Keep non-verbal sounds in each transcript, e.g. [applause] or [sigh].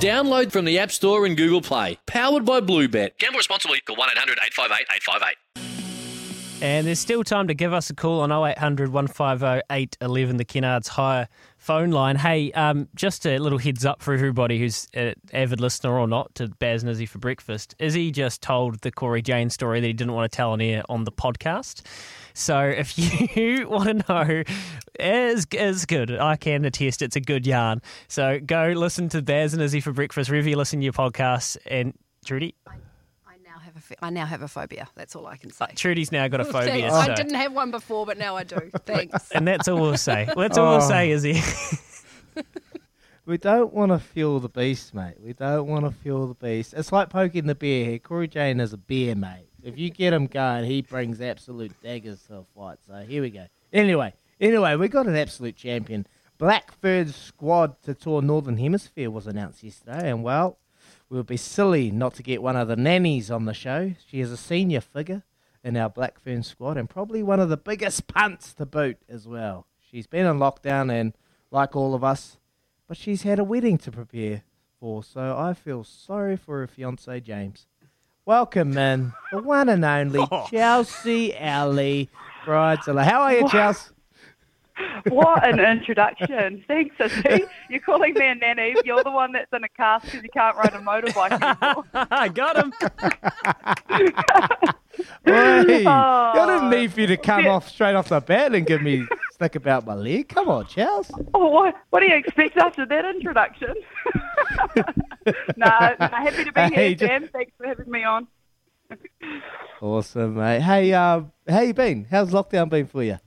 Download from the App Store and Google Play. Powered by Bluebet. Gamble responsibly. Call 1 800 858 858. And there's still time to give us a call on 0800 150 811, the Kennards Hire phone line. Hey, um, just a little heads up for everybody who's an avid listener or not to Baz and Izzy for breakfast. Izzy just told the Cory Jane story that he didn't want to tell on air on the podcast. So if [laughs] you want to know, is is good. I can attest it's a good yarn. So go listen to Baz and Izzy for breakfast. Wherever you listen to your podcasts. And Trudy, I now have a now have a phobia. That's all I can say. Trudy's now got a [laughs] phobia. So- I didn't have one before, but now I do. [laughs] Thanks. and that's all we'll say. That's all we'll Oh. say, Izzy. We don't want to fuel the beast, mate. We don't want to fuel the beast. It's like poking the bear here. Cory Jane is a bear, mate. If you get him going, he brings absolute daggers to a fight. So here we go. Anyway, anyway, we got an absolute champion. Black Ferns squad to tour Northern Hemisphere was announced yesterday, and well, we would be silly not to get one of the nannies on the show. She is a senior figure in our Blackfern squad and probably one of the biggest punts to boot as well. She's been in lockdown and, like all of us, but she's had a wedding to prepare for, so I feel sorry for her fiance James. Welcome, man, the one and only [laughs] oh. Chelsea Alley Bridezilla. How are you, Chelsea? What an [laughs] introduction. Thanks, Izzy. You're calling me a nanny. You're the one that's in a cast because you can't ride a motorbike anymore. [laughs] I got him. Hey, Oh. I didn't need for you to come off straight off the bat and give me stick about my leg. Come on, Chelsea. Oh, what, what do you expect after that introduction? [laughs] nah, nah, happy to be Hey, here, just- Sam. Thanks for having me on. Awesome, mate. Hey, um, how you been? How's lockdown been for you?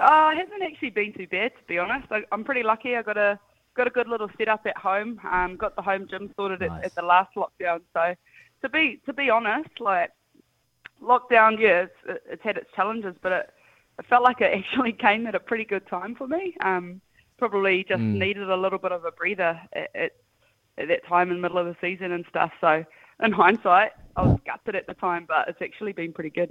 Oh, it hasn't actually been too bad, to be honest. I, I'm pretty lucky. I got a got a good little setup at home. Um, got the home gym sorted Nice. at, at the last lockdown. So, to be to be honest, like lockdown, yeah, it's, it's had its challenges, but it, it felt like it actually [laughs] came at a pretty good time for me. Um, probably just Mm. needed a little bit of a breather at, at, at that time in the middle of the season and stuff. So, in [laughs] hindsight, I was gutted at the time, but it's actually been pretty good.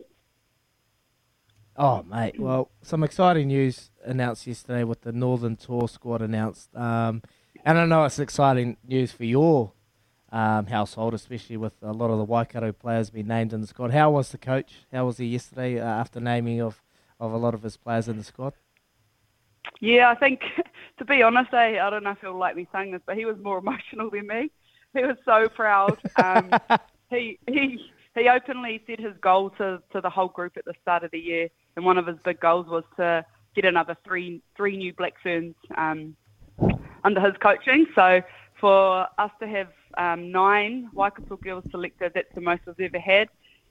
Oh, mate. Well, some exciting news announced yesterday with the Northern Tour squad announced. Um, and I know it's exciting news for your um, household, especially with a lot of the Waikato players being named in the squad. How was the coach? How was he yesterday uh, after naming of, of a lot of his players in the squad? Yeah, I think [laughs] to be honest, I, I don't know if he'll like me saying this, but he was more [laughs] emotional than me. He was so proud. Um, [laughs] he he he openly said his goal to, to the whole group at the start of the year, and one of his big goals was to get another three three new Black Ferns um, under his coaching. So for us to have um, nine Waikato girls selected, that's the most we've ever had,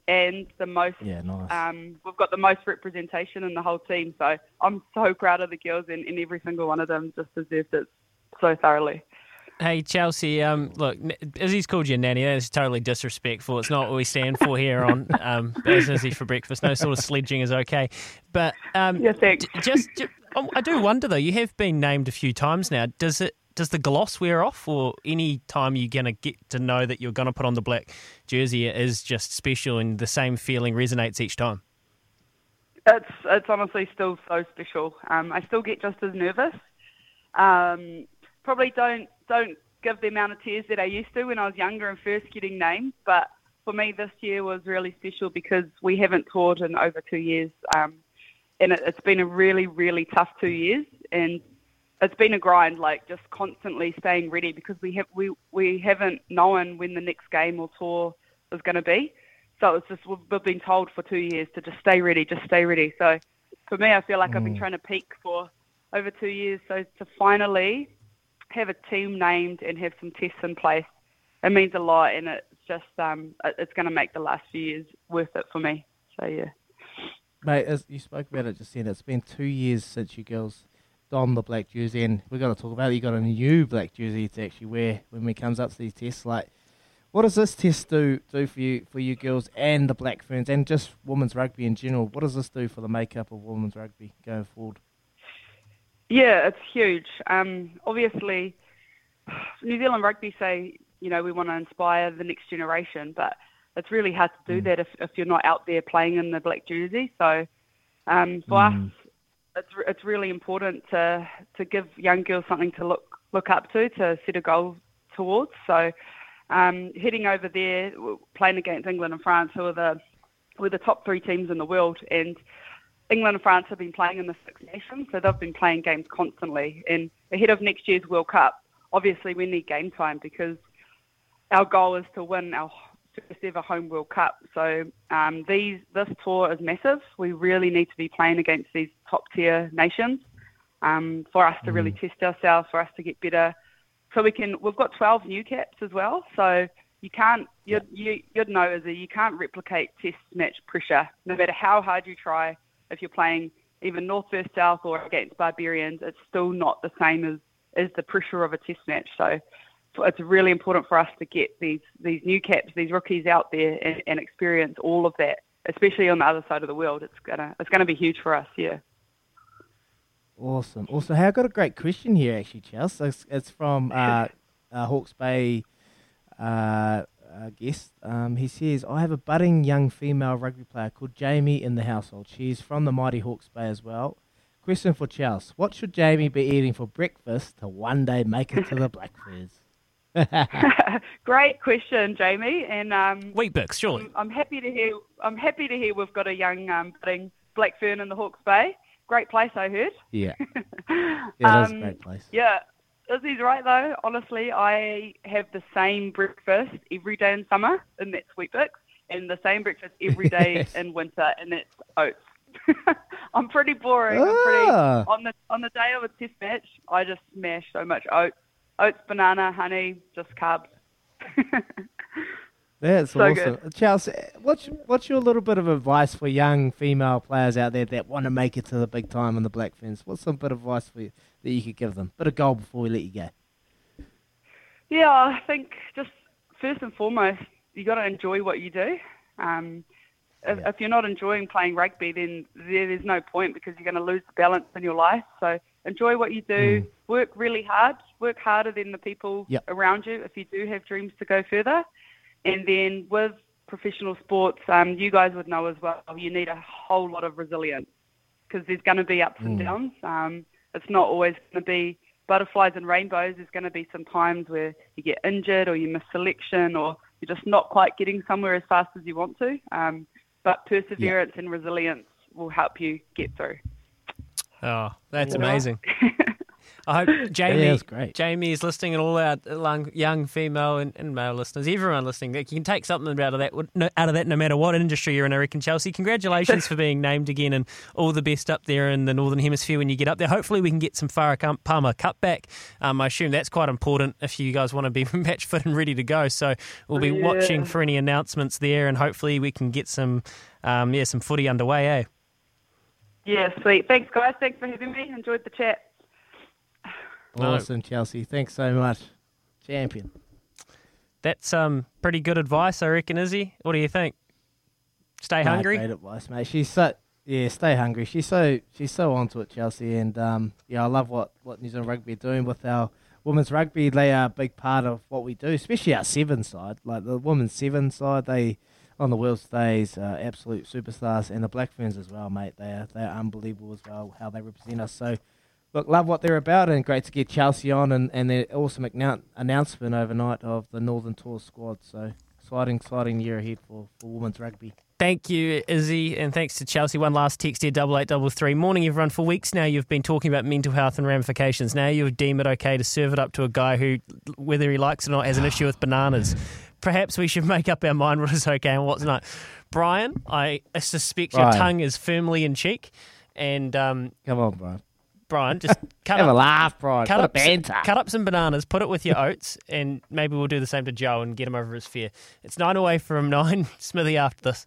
and the most Yeah, nice. um, we've got the most representation in the whole team. So I'm so proud of the girls, and, and every single one of them just deserved it so thoroughly. Hey Chelsea, um, look, n- Izzy's called you a nanny. That is totally disrespectful. It's not what we stand for here on um, Baz and Izzy for breakfast. No sort of sledging is okay. But um, Yeah, thanks. j- just, ju- oh, I do wonder though. You have been named a few times now. Does it? Does the gloss wear off, or any time you're gonna get to know that you're gonna put on the black jersey is just special, and the same feeling resonates each time? It's it's honestly still so special. Um, I still get just as nervous. Um, probably don't don't give the amount of tears that I used to when I was younger and first getting named. But for me, this year was really special because we haven't toured in over two years, um, and it, it's been a really really tough two years, and it's been a grind, like just constantly staying ready because we have we we haven't known when the next game or tour is going to be. So it's just we've, been told for two years to just stay ready, just stay ready. So for me, I feel like I've been trying to peak for over two years. So to finally have a team named and have some tests in place, it means a lot, and it's just um, it's going to make the last few years worth it for me. So yeah. Mate, as you spoke about it just then, it's been two years since you girls donned the black jersey, and we've got to talk about it. You got a new black jersey to actually wear when it comes up to these tests. Like, What does this test do do for you for you girls and the Black Ferns and just women's rugby in general? What does this do for the makeup of women's rugby going forward? Yeah, it's huge. Um, obviously, New Zealand Rugby say you know we want to inspire the next generation, but it's really hard to do Mm. that if, if you're not out there playing in the black jersey. So um, for Mm. us, it's it's really important to to give young girls something to look look up to to set a goal towards. So um, heading over there, playing against England and France, who are the who are the top three teams in the world, and England and France have been playing in the Six Nations, so they've been playing games constantly. And ahead of next year's World Cup, obviously we need game time because our goal is to win our first ever home World Cup. So um, these this tour is massive. We really need to be playing against these top tier nations um, for us to really test ourselves, for us to get better. So we can. We've got 12 new caps as well. So you can't. You'd, you, you'd know as a you can't replicate test match pressure, no matter how hard you try. If you're playing even North versus South or against Barbarians, it's still not the same as as the pressure of a test match. So it's really important for us to get these these new caps, these rookies out there and, and experience all of that, especially on the other side of the world. It's gonna it's gonna be huge for us. Yeah. Awesome. Also, hey, I got a great question here, actually, Chelsea. It's, it's from [laughs] uh, uh, Hawke's Bay uh, uh, guest. Um, he says, I have a budding young female rugby player called Jamie in the household. She's from the mighty Hawke's Bay as well. Question for Chelsea. What should Jamie be eating for breakfast to one day make it to the [laughs] Black Ferns? [laughs] Great question, Jamie, and um, Weet-Bix, surely. I'm, I'm happy to hear. I'm happy to hear we've got a young um, budding black fern in the Hawke's Bay. Great place, I heard. Yeah. [laughs] Yeah, that's a Um, great place. Yeah, Izzy's right though. Honestly, I have the same breakfast every day in summer, and that's Weet-Bix, and the same breakfast every [laughs] day in winter, and that's oats. I'm pretty boring. I'm pretty Ah. on the on the day of a test match. I just smash so much oats, oats, banana, honey, just carbs. [laughs] That's So awesome. Chelsea, what's, what's your little bit of advice for young female players out there that want to make it to the big time in the Black Ferns? What's some bit of advice for you that you could give them? Bit of goal before we let you go. Yeah, I think just first and foremost, you got to enjoy what you do. Um, if, Yeah. if you're not enjoying playing rugby, then there, there's no point because you're going to lose the balance in your life. So enjoy what you do. Work really hard. Work harder than the people Yep. around you if you do have dreams to go further. And then with professional sports, um, you guys would know as well, you need a whole lot of resilience because there's going to be ups and downs. Um, it's not always going to be butterflies and rainbows. There's going to be some times where you get injured or you miss selection or you're just not quite getting somewhere as fast as you want to. Um, but perseverance and resilience will help you get through. Oh, that's Yeah. amazing. [laughs] I hope Jamie, great. Jamie is listening, and all our young, young female and, and male listeners, everyone listening, you can take something out of that, no- out of that, no matter what industry you're in. I reckon, Chelsea. Congratulations for being named again, and all the best up there in the northern hemisphere when you get up there. Hopefully, we can get some Farah Palmer Cup back. Um, I assume that's quite important if you guys want to be [laughs] match fit and ready to go. So we'll be Yeah. watching for any announcements there, and hopefully, we can get some, um, yeah, some footy underway. Eh? Yeah, sweet. Thanks, guys. Thanks for having me. Enjoyed the chat. Awesome, Chelsea. Thanks so much. Champion. That's um pretty good advice, I reckon, Izzy. What do you think? Stay No, hungry. Great advice, mate. She's so yeah, stay hungry. She's so she's so onto it, Chelsea, and um, yeah, I love what what New Zealand Rugby are doing with our women's rugby. They are a big part of what we do, especially our seven side. Like the women's seven side, they on the world stage, uh, absolute superstars, and the Black Ferns as well, mate. They are they are unbelievable as well how they represent us. So. Look, love what they're about, and great to get Chelsea on, and, and their awesome annou- announcement overnight of the Northern Tour squad. So exciting, exciting year ahead for, for women's rugby. Thank you, Izzy, and thanks to Chelsea. One last text here, double eight double three. Morning, everyone. For weeks now, you've been talking about mental health and ramifications. Now you deem it okay to serve it up to a guy who, whether he likes it or not, has an issue with bananas. Perhaps we should [laughs] make up our mind what is okay and what's not. Brian, I suspect your tongue is firmly in cheek, and um, Come on, bro. Brian, just [laughs] cut Have a laugh, Brian. cut up, a banter. cut up some bananas, put it with your oats, and maybe we'll do the same to Joe and get him over his fear. It's nine away from nine. [laughs] Smithy after this.